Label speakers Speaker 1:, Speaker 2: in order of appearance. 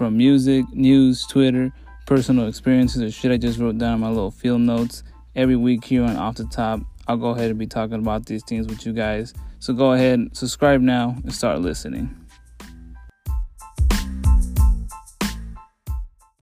Speaker 1: from music, news, Twitter, personal experiences, or shit I just wrote down in my little field notes. Every week here on Off the Top, I'll go ahead and be talking about these things with you guys. So go ahead, subscribe now, and start listening.